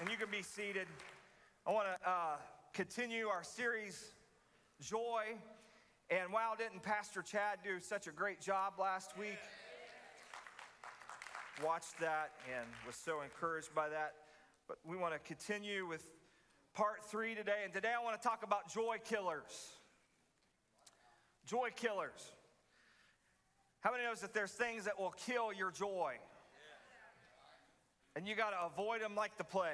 and you can be seated. I want to uh, continue our series, Joy. And wow, didn't Pastor Chad do such a great job last week? Watched that and was so encouraged by that. But we want to continue with part three today. And today I want to talk about joy killers. Joy killers. How many knows that there's things that will kill your joy? And you got to avoid them like the plague.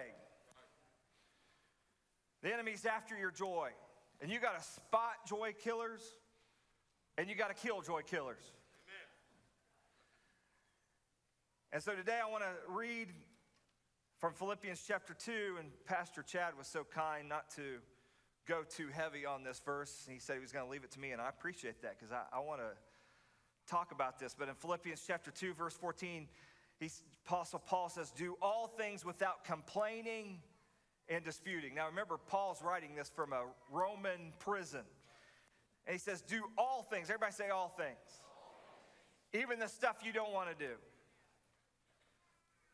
The enemy's after your joy. And you got to spot joy killers and you got to kill joy killers. Amen. And so today I want to read from Philippians chapter 2, and Pastor Chad was so kind not to go too heavy on this verse. He said he was going to leave it to me, and I appreciate that because I, I want to talk about this. But in Philippians chapter 2, verse 14, he, Apostle Paul says, Do all things without complaining and disputing. Now remember, Paul's writing this from a Roman prison. And he says, Do all things. Everybody say all things. Even the stuff you don't want to do.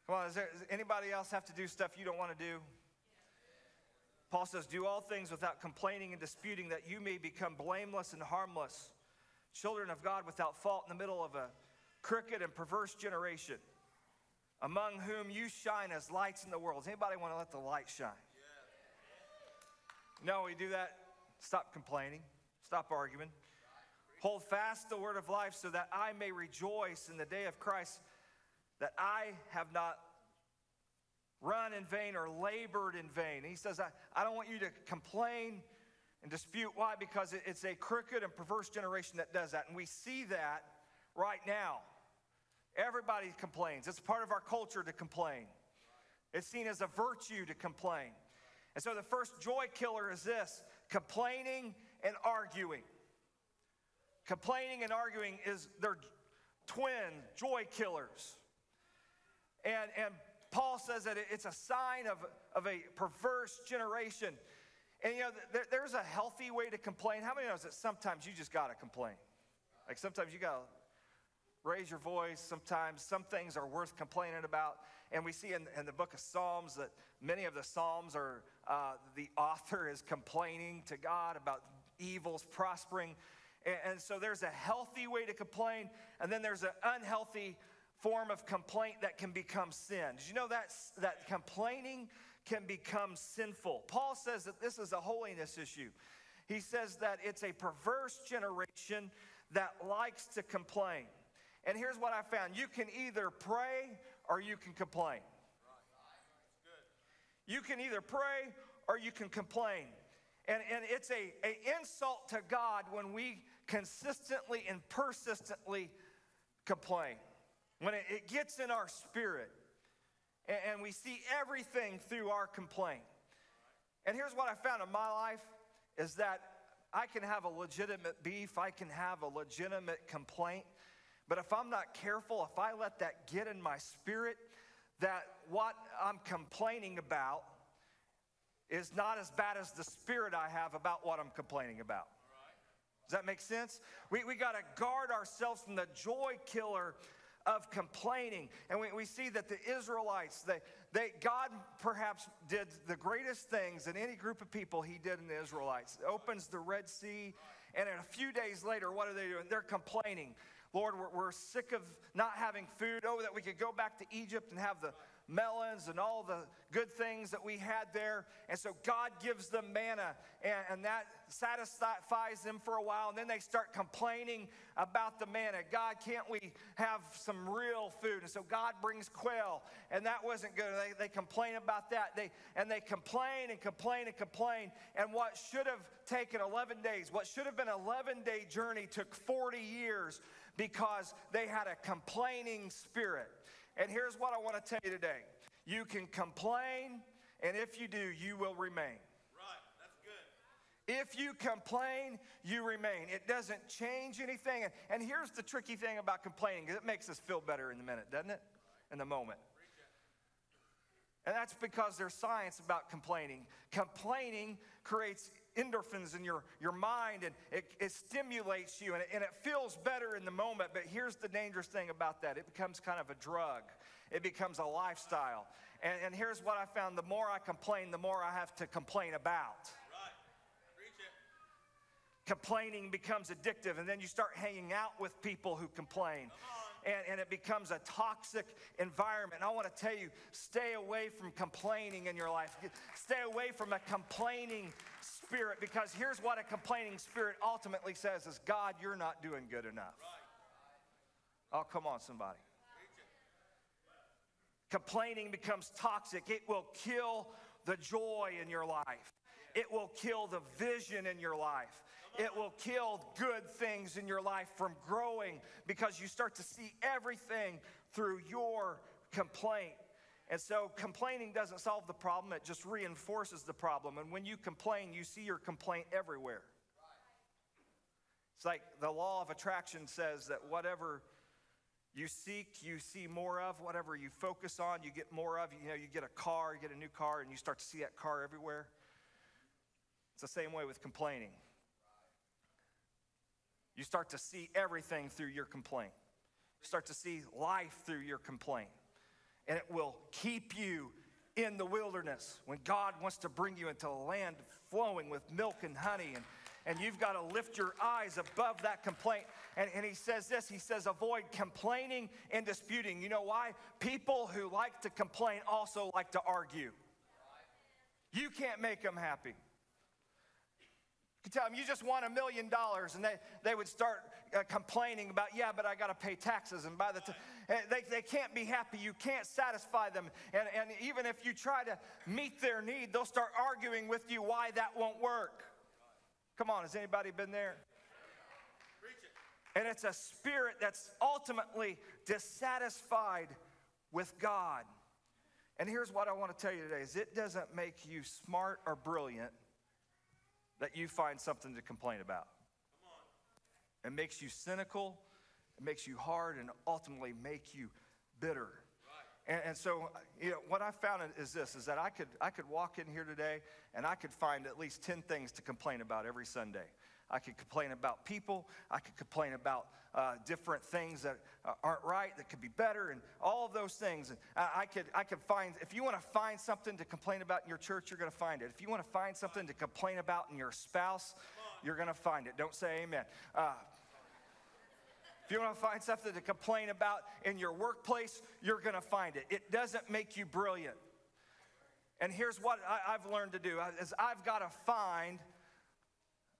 Come on, there, does anybody else have to do stuff you don't want to do? Paul says, Do all things without complaining and disputing, that you may become blameless and harmless, children of God without fault in the middle of a crooked and perverse generation, among whom you shine as lights in the world. Does anybody want to let the light shine? No, we do that. Stop complaining, stop arguing. Hold fast the word of life so that I may rejoice in the day of Christ that I have not run in vain or labored in vain. he says, I, I don't want you to complain and dispute. Why? Because it's a crooked and perverse generation that does that. And we see that right now. Everybody complains. It's part of our culture to complain. It's seen as a virtue to complain. And so the first joy killer is this complaining and arguing. Complaining and arguing is they're twin joy killers. And, and Paul says that it's a sign of, of a perverse generation. And you know, there, there's a healthy way to complain. How many knows that sometimes you just got to complain? Like sometimes you got to raise your voice. Sometimes some things are worth complaining about. And we see in, in the book of Psalms that many of the Psalms are, uh, the author is complaining to God about evils prospering. And, and so there's a healthy way to complain, and then there's an unhealthy form of complaint that can become sin. Did you know that, that complaining can become sinful? Paul says that this is a holiness issue. He says that it's a perverse generation that likes to complain. And here's what I found you can either pray or you can complain. You can either pray or you can complain. And, and it's a, a insult to God when we consistently and persistently complain when it, it gets in our spirit and, and we see everything through our complaint. And here's what I found in my life is that I can have a legitimate beef, I can have a legitimate complaint, but if I'm not careful, if I let that get in my spirit, that what I'm complaining about is not as bad as the spirit I have about what I'm complaining about. Does that make sense? We, we got to guard ourselves from the joy killer of complaining. And we, we see that the Israelites, they, they, God perhaps did the greatest things in any group of people he did in the Israelites. Opens the Red Sea, and a few days later, what are they doing? They're complaining. Lord, we're, we're sick of not having food. Oh, that we could go back to Egypt and have the melons and all the good things that we had there. And so God gives them manna, and, and, that satisfies them for a while. And then they start complaining about the manna. God, can't we have some real food? And so God brings quail, and that wasn't good. They, they complain about that. They, and they complain and complain and complain. And what should have taken 11 days, what should have been an 11 day journey, took 40 years because they had a complaining spirit. And here's what I want to tell you today you can complain, and if you do, you will remain. Right, that's good. If you complain, you remain. It doesn't change anything. And here's the tricky thing about complaining it makes us feel better in the minute, doesn't it? In the moment. And that's because there's science about complaining. Complaining creates endorphins in your, your mind and it, it stimulates you and it, and it feels better in the moment. But here's the dangerous thing about that it becomes kind of a drug. it becomes a lifestyle. And, and here's what I found the more I complain, the more I have to complain about. Right. Complaining becomes addictive, and then you start hanging out with people who complain. And, and it becomes a toxic environment. And I want to tell you stay away from complaining in your life. Stay away from a complaining spirit because here's what a complaining spirit ultimately says is God, you're not doing good enough. Oh, come on, somebody. Complaining becomes toxic. It will kill the joy in your life. It will kill the vision in your life. It will kill good things in your life from growing because you start to see everything through your complaint. And so complaining doesn't solve the problem, it just reinforces the problem. And when you complain, you see your complaint everywhere. It's like the law of attraction says that whatever you seek, you see more of. Whatever you focus on, you get more of. You know, you get a car, you get a new car, and you start to see that car everywhere. It's the same way with complaining. You start to see everything through your complaint. You start to see life through your complaint and it will keep you in the wilderness when God wants to bring you into a land flowing with milk and honey. And, and you've got to lift your eyes above that complaint. And, and he says this he says, avoid complaining and disputing. You know why? People who like to complain also like to argue. You can't make them happy. You can tell them you just want a million dollars, and they, they would start uh, complaining about, yeah, but I got to pay taxes. And by the time eh, they, they can't be happy, you can't satisfy them. And, and even if you try to meet their need, they'll start arguing with you why that won't work. Come on, has anybody been there? And it's a spirit that's ultimately dissatisfied with God. And here's what I want to tell you today is it doesn't make you smart or brilliant that you find something to complain about. It makes you cynical, it makes you hard, and ultimately make you bitter. And, and, so, you know, what I found is this: is that I could I could walk in here today and I could find at least ten things to complain about every Sunday. I could complain about people. I could complain about uh, different things that uh, aren't right, that could be better, and all of those things. And I, could, I could find, if you want to find something to complain about in your church, you're going to find it. If you want to find something to complain about in your spouse, you're going to find it. Don't say amen. Uh, if you want to find something to complain about in your workplace, you're going to find it. It doesn't make you brilliant. And here's what I, have learned to do is I've got to find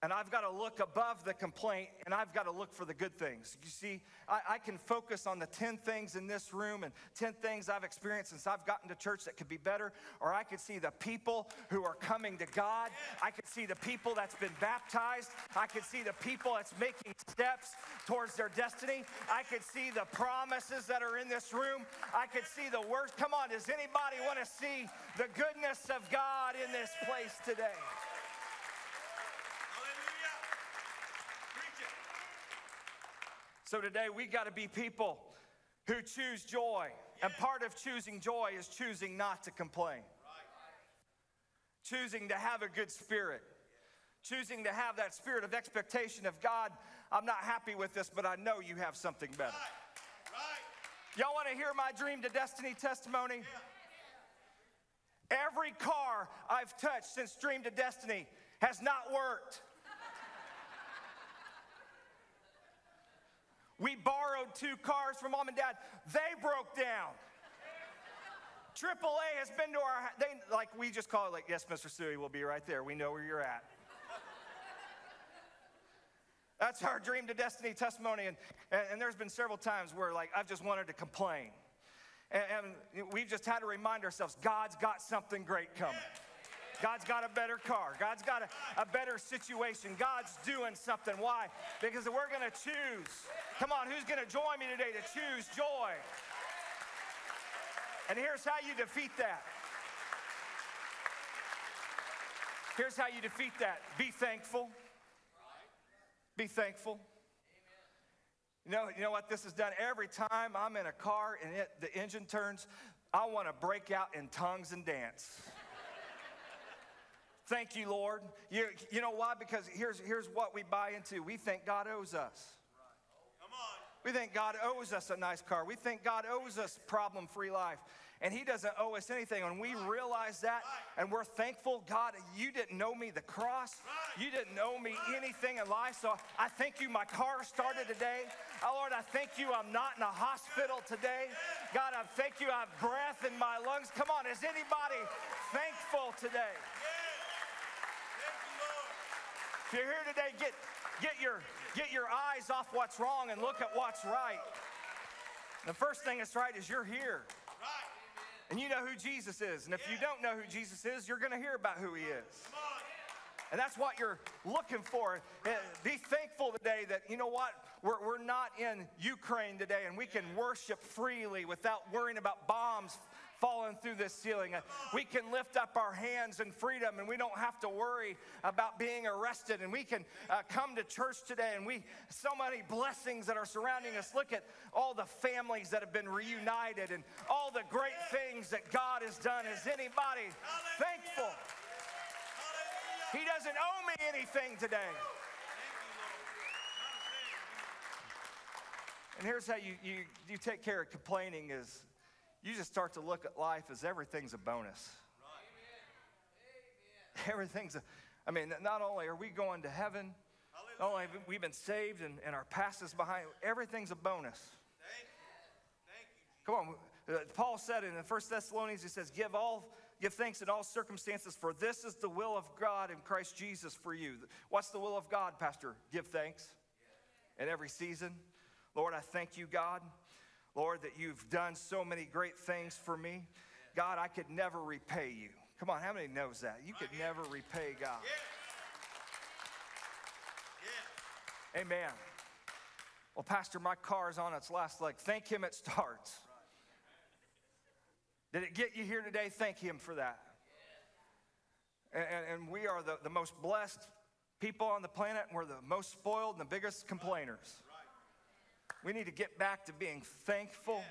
and I've got to look above the complaint and I've got to look for the good things. You see, I, I, can focus on the 10 things in this room and 10 things I've experienced since I've gotten to church that could be better, or I could see the people who are coming to God. I could see the people that's been baptized. I could see the people that's making steps towards their destiny. I could see the promises that are in this room. I could see the words. Come on, does anybody want to see the goodness of God in this place today? So today we got to be people who choose joy. And part of choosing joy is choosing not to complain. Choosing to have a good spirit. Choosing to have that spirit of expectation of God, I'm not happy with this, but I know you have something better. Y'all want to hear my dream to destiny testimony? Every car I've touched since Dream to Destiny has not worked. We borrowed two cars from mom and dad. They broke down. AAA has been to our, they, like we just call it like, yes, Mr. Suey, we'll be right there. We know where you're at. That's our dream to destiny testimony. And, and, and, there's been several times where like I've just wanted to complain. And, and we've just had to remind ourselves, God's got something great coming. God's got a better car. God's got a, a better situation. God's doing something. Why? Because we're going to choose. Come on, who's going to join me today to choose joy? And here's how you defeat that. Here's how you defeat that be thankful. Be thankful. You know, you know what this has done? Every time I'm in a car and it, the engine turns, I want to break out in tongues and dance. Thank you, Lord. You, you know why? Because here's, here's what we buy into we think God owes us. We think God owes us a nice car. We think God owes us problem free life. And He doesn't owe us anything. When we realize that and we're thankful, God, you didn't know me the cross. You didn't know me anything in life. So I thank you, my car started today. Oh, Lord, I thank you, I'm not in a hospital today. God, I thank you, I have breath in my lungs. Come on, is anybody thankful today? If you're here today, get, get, your, get your eyes off what's wrong and look at what's right. The first thing that's right is you're here. And you know who Jesus is. And if you don't know who Jesus is, you're going to hear about who he is. And that's what you're looking for. Eh, be thankful today that, you know what? We're, we're not in Ukraine today and we can worship freely without worrying about bombs falling through this ceiling. We can lift up our hands in freedom and we don't have to worry about being arrested. And we can uh, come to church today and we, so many blessings that are surrounding us. Look at all the families that have been reunited and all the great things that God has done. Is anybody thankful? He doesn't owe me anything today. And here's how you, you, you take care of complaining is you just start to look at life as everything's a bonus. Right. Everything's a, I mean, not only are we going to heaven, not only have we been saved and, and our past is behind, everything's a bonus. Thank you. Thank you. Come on. Uh, Paul said in the First Thessalonians, he says, give all give thanks in all circumstances, for this is the will of God in Christ Jesus for you. What's the will of God, Pastor? Give thanks in every season. Lord, I thank you, God, Lord, that you've done so many great things for me. God, I could never repay you. Come on, how many knows that? You could never repay God. Amen. Well, Pastor, my car is on its last leg. Thank Him it starts. Did it get you here today? Thank Him for that. And, and, we are the, the most blessed people on the planet, and we're the most spoiled and the biggest complainers. We need to get back to being thankful.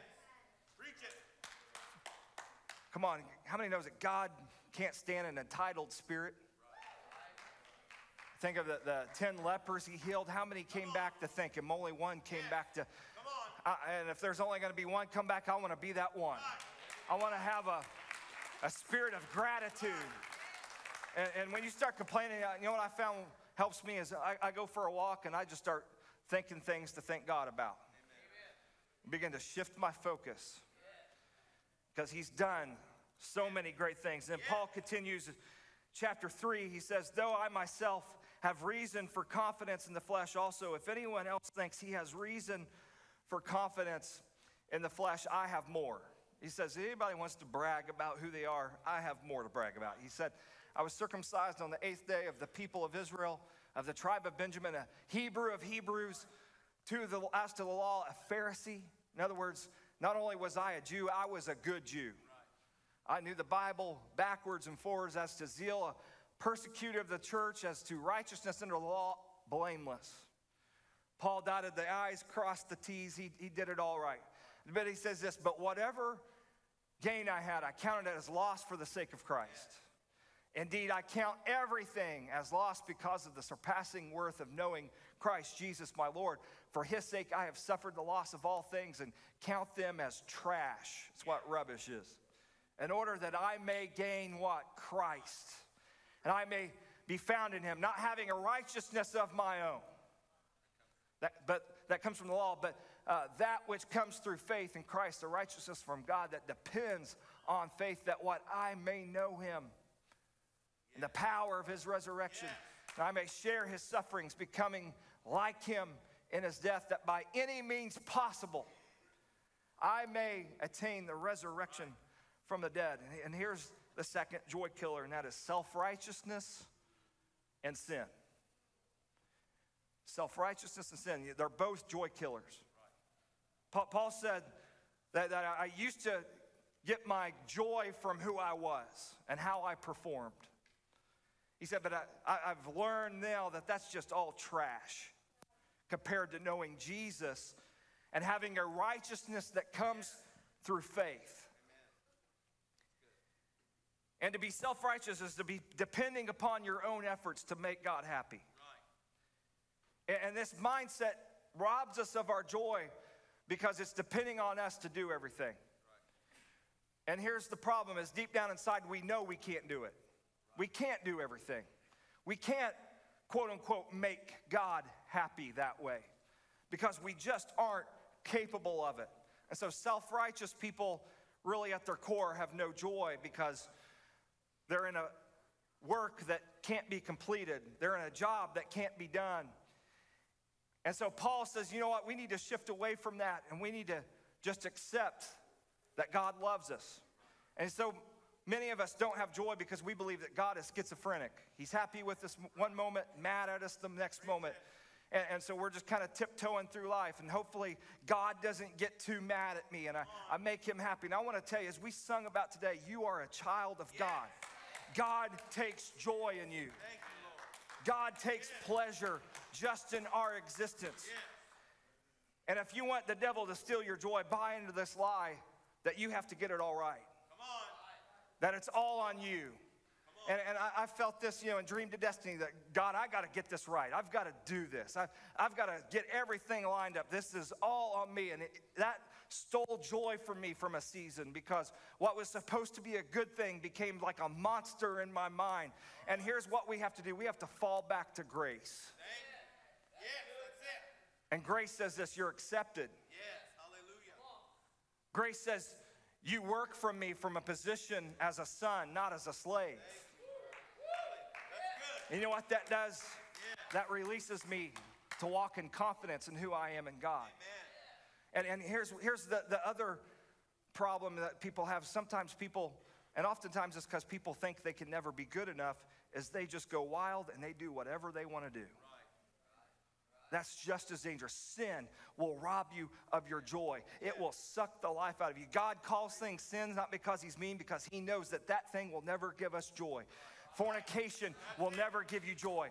Come on, how many knows that God can't stand an entitled spirit? Think of the, the 10 lepers he healed. How many came back to thank him? Only one came back to. Uh, and if there's only going to be one come back, I want to be that one. I want to have a, a spirit of gratitude. And, and when you start complaining, you know what I found helps me is I, I go for a walk and I just start thinking things to thank God about. Amen. Begin to shift my focus because He's done so many great things. And Paul continues, chapter 3, he says, Though I myself have reason for confidence in the flesh, also, if anyone else thinks he has reason for confidence in the flesh, I have more. He says, anybody wants to brag about who they are, I have more to brag about. He said, I was circumcised on the eighth day of the people of Israel of the tribe of Benjamin, a Hebrew of Hebrews, to the, as to the law, a Pharisee. In other words, not only was I a Jew, I was a good Jew. I knew the Bible backwards and forwards as to zeal, a persecutor of the church, as to righteousness under the law, blameless. Paul dotted the I's, crossed the T's, he, he did it all right. But he says this, but whatever gain I had, I counted it as loss for the sake of Christ. Indeed, I count everything as lost because of the surpassing worth of knowing Christ Jesus my Lord. For his sake, I have suffered the loss of all things and count them as trash. That's what rubbish is. In order that I may gain what? Christ. And I may be found in him, not having a righteousness of my own. That, but that comes from the law, but uh, that which comes through faith in Christ, the righteousness from God that depends on faith, that what I may know him and the power of his resurrection. And I may share his sufferings, becoming like him in his death, that by any means possible I may attain the resurrection from the dead. And here's the second joy killer, and that is self righteousness and sin. Self righteousness and sin, they're both joy killers. Paul said that, that I used to get my joy from who I was and how I performed. He said, But I, have learned now that that's just all trash compared to knowing Jesus and having a righteousness that comes through faith. And to be self righteous is to be depending upon your own efforts to make God happy. And this mindset robs us of our joy because it's depending on us to do everything. And here's the problem is deep down inside we know we can't do it. We can't do everything. We can't quote unquote make God happy that way because we just aren't capable of it. And so self-righteous people really at their core have no joy because they're in a work that can't be completed. They're in a job that can't be done. And so Paul says, you know what? We need to shift away from that and we need to just accept that God loves us. And so many of us don't have joy because we believe that God is schizophrenic. He's happy with us one moment, mad at us the next moment. And, and so we're just kind of tiptoeing through life. And hopefully, God doesn't get too mad at me and I, I make him happy. And I want to tell you, as we sung about today, you are a child of God. God takes joy in you. God takes pleasure just in our existence. And if you want the devil to steal your joy, buy into this lie that you have to get it all right. That it's all on you. And, and I, I, felt this, you know, and dreamed to destiny that God, I got to get this right. I've got to do this. I, I've got to get everything lined up. This is all on me. And it, that stole joy from me from a season because what was supposed to be a good thing became like a monster in my mind. And here's what we have to do we have to fall back to grace. And grace says this you're accepted. Yes, hallelujah. Grace says, you work from me from a position as a son, not as a slave. You know what that does? That releases me to walk in confidence in who I am in God. And, and here's, here's the, the other problem that people have. Sometimes people, and oftentimes it's because people think they can never be good enough, is they just go wild and they do whatever they want to do. That's just as dangerous. Sin will rob you of your joy. It will suck the life out of you. God calls things sins not because He's mean, because He knows that that thing will never give us joy. Fornication will never give you joy.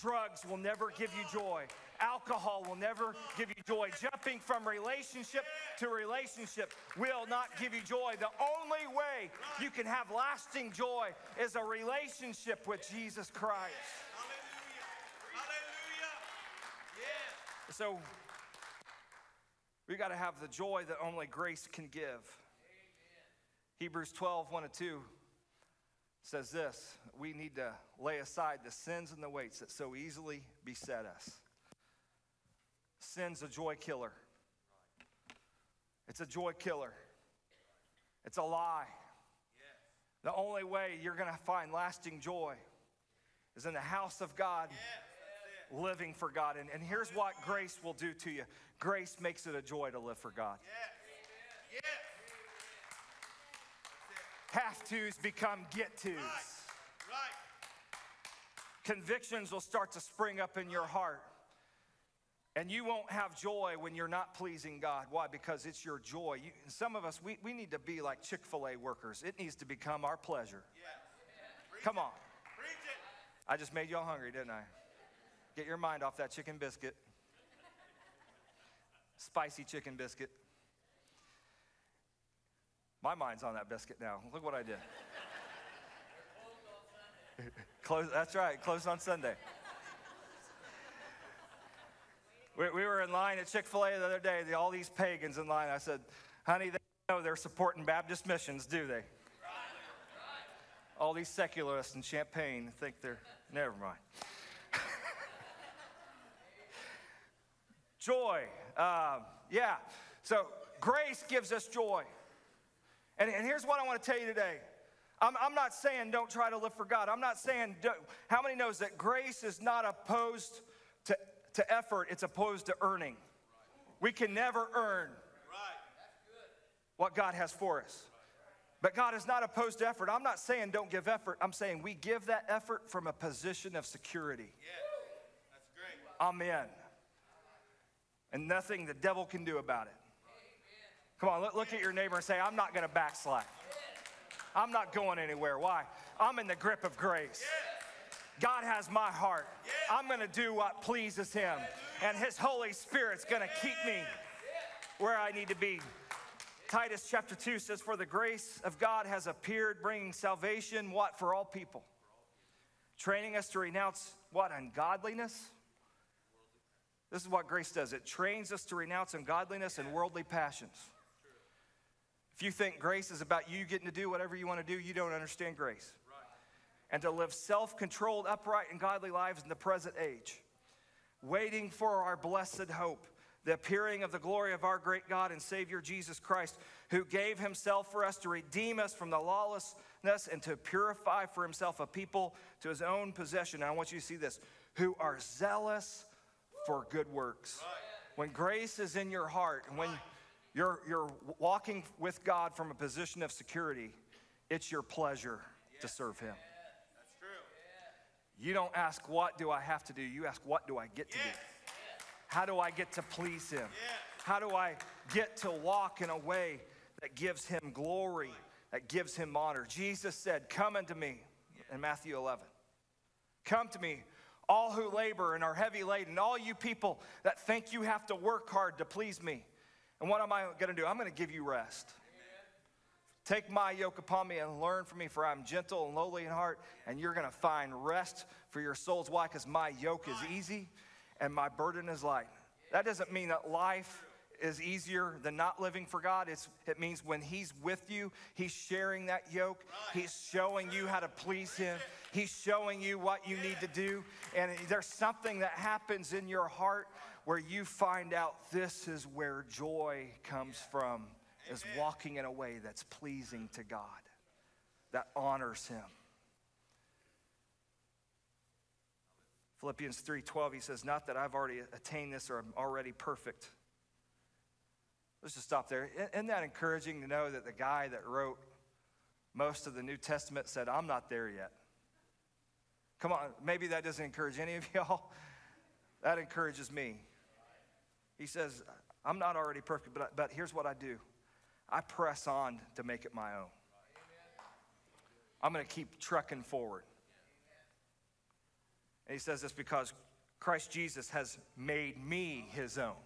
Drugs will never give you joy. Alcohol will never give you joy. Jumping from relationship to relationship will not give you joy. The only way you can have lasting joy is a relationship with Jesus Christ. So we got to have the joy that only grace can give. Amen. Hebrews 12, 1 and 2 says this we need to lay aside the sins and the weights that so easily beset us. Sin's a joy killer. It's a joy killer. It's a lie. The only way you're going to find lasting joy is in the house of God living for God. And, and here's what grace will do to you grace makes it a joy to live for God. Have tos become get tos. Convictions will start to spring up in your heart. And you won't have joy when you're not pleasing God. Why? Because it's your joy. You, some of us, we, we need to be like Chick fil A workers. It needs to become our pleasure. Come on. I just made y'all hungry, didn't I? Get your mind off that chicken biscuit. Spicy chicken biscuit. My mind's on that biscuit now. Look what I did. Close, that's right, closed on Sunday. We, we were in line at Chick fil A the other day, the, all these pagans in line. I said, honey, they know they're supporting Baptist missions, do they? All these secularists in Champagne think they're, never mind. Joy. Uh, yeah. So grace gives us joy. And, and here's what I want to tell you today. I'm, I'm not saying don't try to live for God. I'm not saying, how many knows that grace is not opposed to, to effort, it's opposed to earning. We can never earn what God has for us. But God is not opposed to effort. I'm not saying don't give effort. I'm saying we give that effort from a position of security. Amen and nothing the devil can do about it. Come on, look, at your neighbor and say, I'm not going to backslide. I'm not going anywhere. Why? I'm in the grip of grace. God has my heart. I'm going to do what pleases Him, and His Holy Spirit's going to keep me where I need to be. Titus chapter 2 says, For the grace of God has appeared, bringing salvation, what? For all people. Training us to renounce what? Ungodliness This is what grace does it trains us to renounce ungodliness and worldly passions. If you think grace is about you getting to do whatever you want to do, you don't understand grace. And to live self controlled, upright, and godly lives in the present age, waiting for our blessed hope, the appearing of the glory of our great God and Savior Jesus Christ, who gave himself for us to redeem us from the lawlessness and to purify for himself a people to his own possession. And I want you to see this who are zealous for good works. When grace is in your heart, and when you're, you're walking with God from a position of security, it's your pleasure to serve Him. That's true. You don't ask, What do I have to do? You ask, What do I get to do? How do I get to please Him? How do I get to walk in a way that gives Him glory, that gives Him honor? Jesus said, Come unto me in Matthew 11. Come to me, all who labor and are heavy laden, all you people that think you have to work hard to please me. And what am I going to do? I'm going to give you rest. Take my yoke upon me and learn from me, for I'm gentle and lowly in heart, and you're going to find rest for your souls. Why? Because my yoke is easy and my burden is light. That doesn't mean that life is easier than not living for God. It's, it means when He's with you, He's sharing that yoke. He's showing you how to please Him. He's showing you what you need to do. And there's something that happens in your heart where you find out this is where joy comes from, is walking in a way that's pleasing to God, that honors Him. Philippians 3:12 he says not that I've already attained this or I'm already perfect Let's just stop there. Isn't that encouraging to know that the guy that wrote most of the New Testament said, I'm not there yet? Come on, maybe that doesn't encourage any of y'all. That encourages me. He says, I'm not already perfect, but, but here's what I do I press on to make it my own. I'm going to keep trucking forward. And he says this because Christ Jesus has made me his own.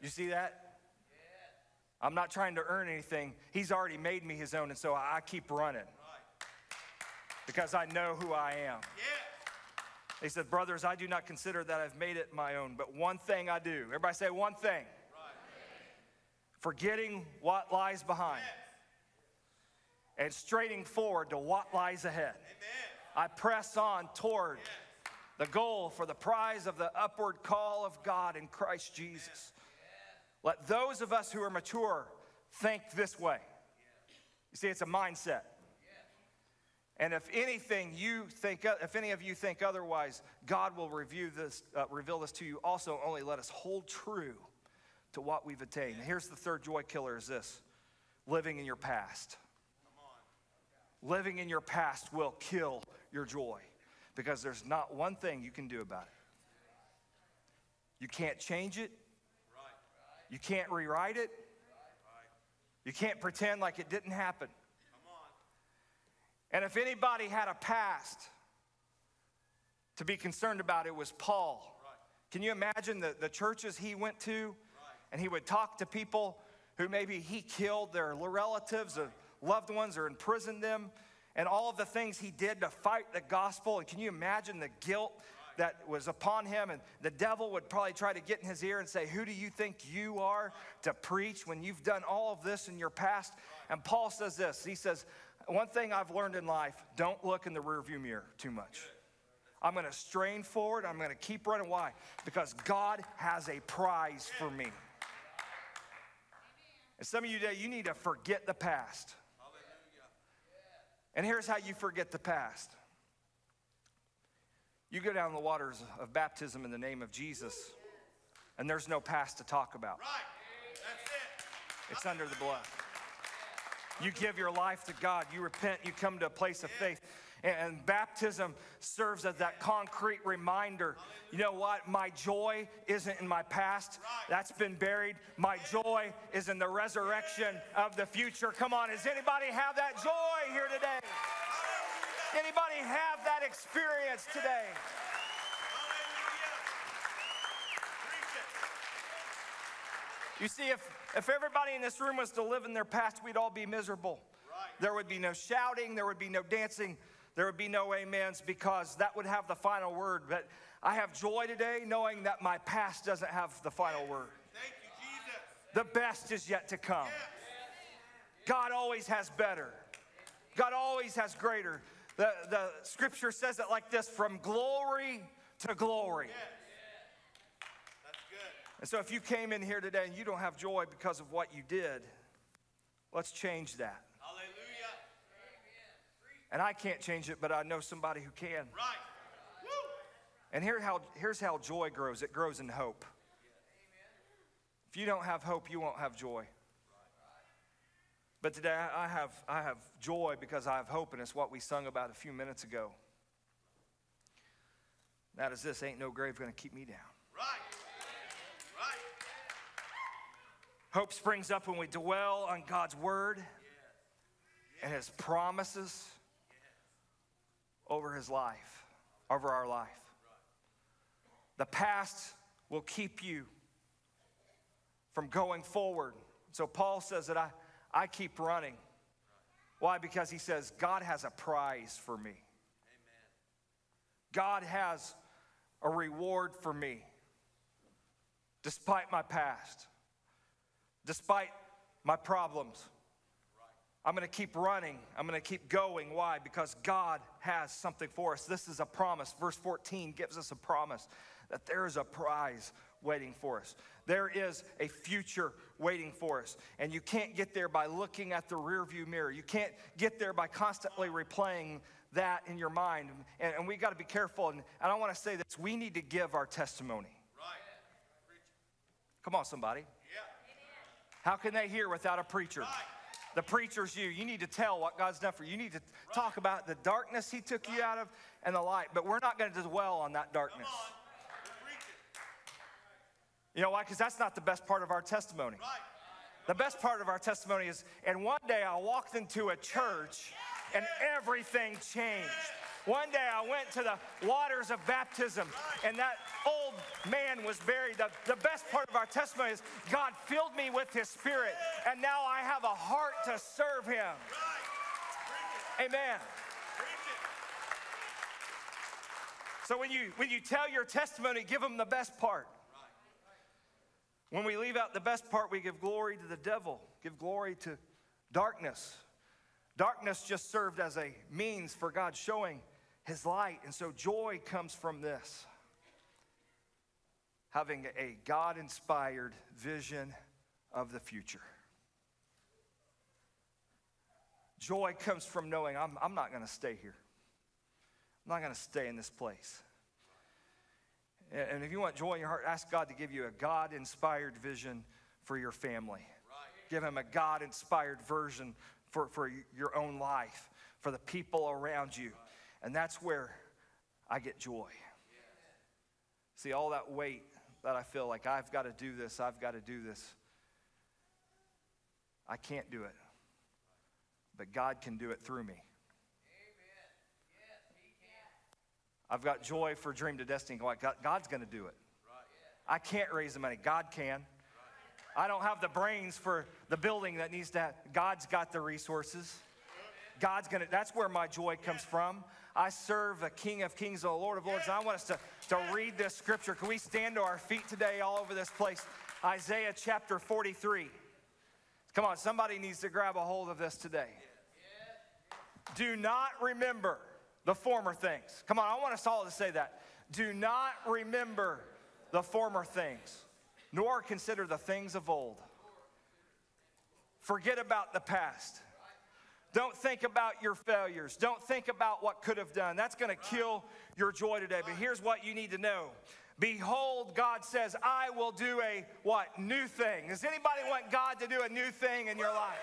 You see that? I'm not trying to earn anything. He's already made me his own, and so I keep running because I know who I am. He said, Brothers, I do not consider that I've made it my own, but one thing I do. Everybody say one thing. Forgetting what lies behind and straining forward to what lies ahead. I press on toward the goal for the prize of the upward call of God in Christ Jesus. Let those of us who are mature think this way. You see, it's a mindset. And if anything you think, if any of you think otherwise, God will review this, uh, reveal this to you. Also, only let us hold true to what we've attained. Here's the third joy killer: is this living in your past. Living in your past will kill your joy because there's not one thing you can do about it. You can't change it. You can't rewrite it. You can't pretend like it didn't happen. And if anybody had a past to be concerned about, it was Paul. Can you imagine the, the churches he went to? And he would talk to people who maybe he killed their relatives or loved ones or imprisoned them, and all of the things he did to fight the gospel. And can you imagine the guilt that was upon him. And the devil would probably try to get in his ear and say, Who do you think you are to preach when you've done all of this in your past? And Paul says this He says, One thing I've learned in life don't look in the rearview mirror too much. I'm going to strain forward. I'm going to keep running. Why? Because God has a prize for me. And some of you today, you need to forget the past. And here's how you forget the past you go down the waters of baptism in the name of Jesus, and there's no past to talk about. Right. That's it. It's under the blood. You give your life to God, you repent, you come to a place of faith. And baptism serves as that concrete reminder. You know what? My joy isn't in my past. That's been buried. My joy is in the resurrection of the future. Come on, does anybody have that joy here today? Anybody have that experience today? You see, if, if everybody in this room was to live in their past, we'd all be miserable. Right. There would be no shouting, there would be no dancing, there would be no amens because that would have the final word. But I have joy today knowing that my past doesn't have the final word. Thank you, Jesus. The best is yet to come. God always has better. God always has greater. The, the scripture says it like this from glory to glory. Good. And so if you came in here today and you don't have joy because of what you did, let's change that. Hallelujah. And I can't change it, but I know somebody who can. Right. Woo. And here how, here's how joy grows it grows in hope. If you don't have hope, you won't have joy. But today I have, I have joy because I have hope, and it's what we sung about a few minutes ago. That is this ain't no grave gonna keep me down. Right. Right. Hope springs up when we dwell on God's word and his promises over his life, over our life. The past will keep you from going forward. So Paul says that I, I keep running. Why? Because he says, God has a prize for me. God has a reward for me, despite my past despite my problems. I'm going to keep running. I'm going to keep going. Why? Because God has something for us. This is a promise. Verse 14 gives us a promise that there is a prize waiting for us. There is a future waiting for us. And you can't get there by looking at the rearview mirror. You can't get there by constantly replaying that in your mind. And, and we got to be careful. And, and I want to say this we need to give our testimony. Right. Come on, somebody. Yeah. How can they hear without a preacher? Right. The preacher's you. You need to tell what God's done for you. You need to talk about the darkness He took you out of and the light. But we're not going to dwell on that darkness. on. You're preaching. You know why? Because that's not the best part of our testimony. The best part of our testimony is, and one day I walked into a church and everything changed. One day I went to the waters of baptism and that old man was buried. The, the best part of our testimony is God filled me with his spirit and now I have a heart to serve him. Amen. So when you when you tell your testimony, give them the best part. When we leave out the best part, we give glory to the devil, give glory to darkness. Darkness just served as a means for God showing his light. And so joy comes from this having a God inspired vision of the future. Joy comes from knowing I'm, I'm not going to stay here. I'm not going to stay in this place. And and if you want joy in your heart, ask God to give you a God inspired vision for your family. Give Him a God inspired version for, for your own life, for the people around you. And that's where I get joy. See, all that weight that I feel like I've got to do this, I've got to do this. I can't do it. But God can do it through me. I've got joy for Dream to Destiny. God's going to do it. I can't raise the money. God can. I don't have the brains for the building that needs to have. God's got the resources. God's going to, that's where my joy comes from. I serve a King of Kings and Lord of Lords. And I want us to, to read this scripture. Can we stand to our feet today all over this place? Isaiah chapter 43. Come on, somebody needs to grab a hold of this today. Do not remember the former things. Come on, I want us all to say that. Do not remember the former things, nor consider the things of old. Forget about the past. Don't think about your failures. Don't think about what could have done. That's going to kill your joy today. But here's what you need to know. Behold, God says, I will do a what? New thing. Does anybody want God to do a new thing in your life?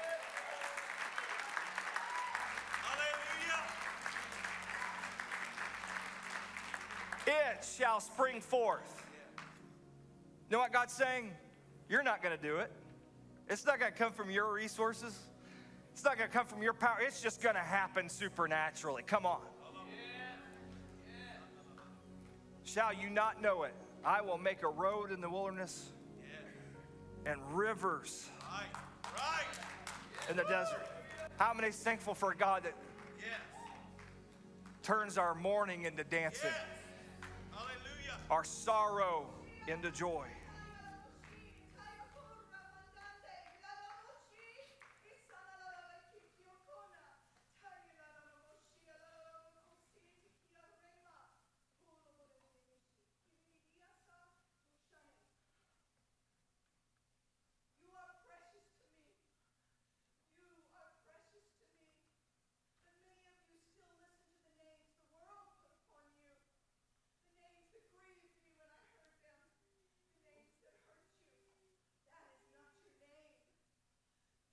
Hallelujah. It shall spring forth. You know what God's saying? You're not going to do it. It's not going to come from your resources. It's not going to come from your power. It's just going to happen supernaturally. Come on. Shall you not know it? I will make a road in the wilderness and rivers in the desert. How many is thankful for a God that turns our mourning into dancing, our sorrow into joy. You are precious to me. You are precious to me. But many of you still listen to the names the world put upon you. The names that grieved me when I heard them. The names that hurt you. That is not your name.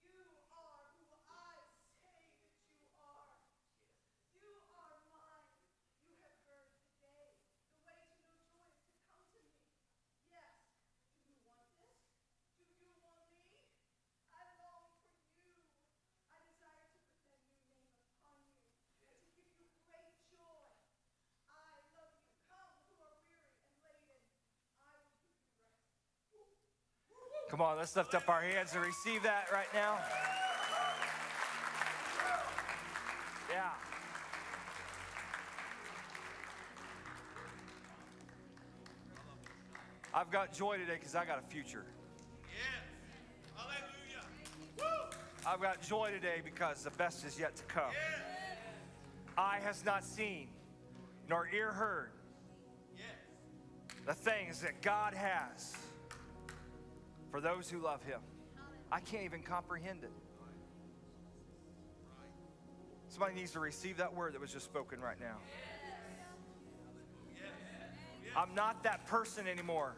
You are who I say that you are. You are mine. You have heard today. The way to know joy is to come to me. Yes. Do you want this? Do you want me? I long for you. I desire to put that new name upon you and to give you great joy. I love you. Come who are weary and laden. I will give you rest. Come on, let's lift up our hands and receive that right now. Yeah. I've got joy today because I got a future. Yes. Hallelujah. Woo. I've got joy today because the best is yet to come. Yes. Eye has not seen, nor ear heard Yes. the things that God has for those who love Him. I can't even comprehend it. Somebody needs to receive that word that was just spoken right now. I'm not that person anymore.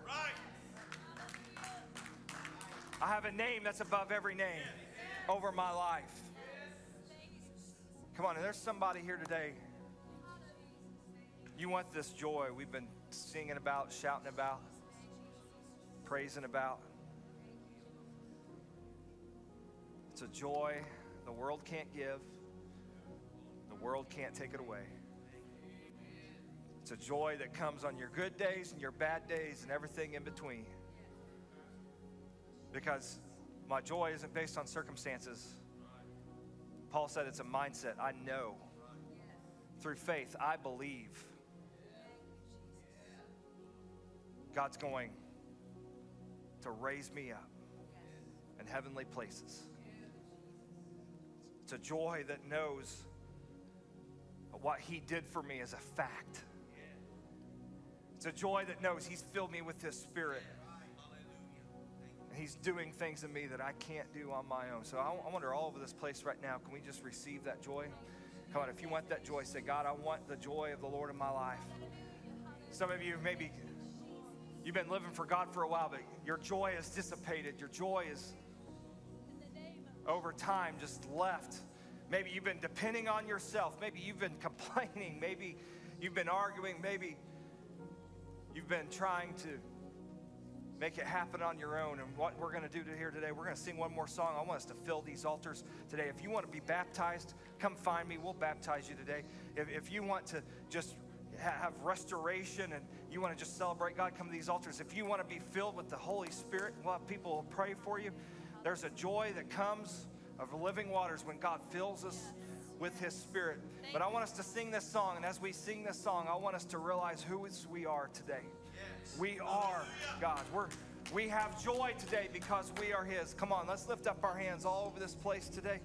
I have a name that's above every name over my life. Come on, there's somebody here today. You want this joy we've been singing about, shouting about, praising about. It's a joy the world can't give, the world can't take it away. It's a joy that comes on your good days and your bad days and everything in between. Because my joy isn't based on circumstances. Paul said it's a mindset. I know. Through faith, I believe God's going to raise me up in heavenly places. A joy that knows what He did for me is a fact. It's a joy that knows He's filled me with His Spirit. And He's doing things in me that I can't do on my own. So I, I wonder all over this place right now, can we just receive that joy? Come on, if you want that joy, say, God, I want the joy of the Lord in my life. Some of you maybe you've been living for God for a while, but your joy is dissipated. Your joy is over time just left. Maybe you've been depending on yourself. Maybe you've been complaining. Maybe you've been arguing. Maybe you've been trying to make it happen on your own. And what we're going to do here today, we're going to sing one more song. I want us to fill these altars today. If you want to be baptized, come find me. We'll baptize you today. If, if you want to just have restoration and you want to just celebrate God, come to these altars. If you want to be filled with the Holy Spirit, we'll have people will pray for you. There's a joy that comes of living waters when God fills us with His Spirit. But I want us to sing this song, and as we sing this song, I want us to realize who is we are today. We are God. We're we have joy today because we are His. Come on, let's lift up our hands all over this place today.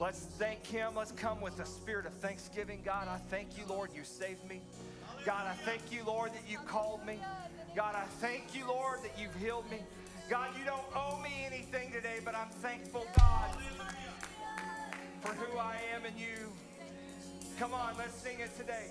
Let's thank Him. Let's come with a spirit of thanksgiving. God, I thank you, Lord, you saved me. God, I thank you, Lord, that you called me. God, I thank you, Lord, that you've healed me. God, you don't owe me anything today, but I'm thankful, God, for who I am in you. Come on, let's sing it today.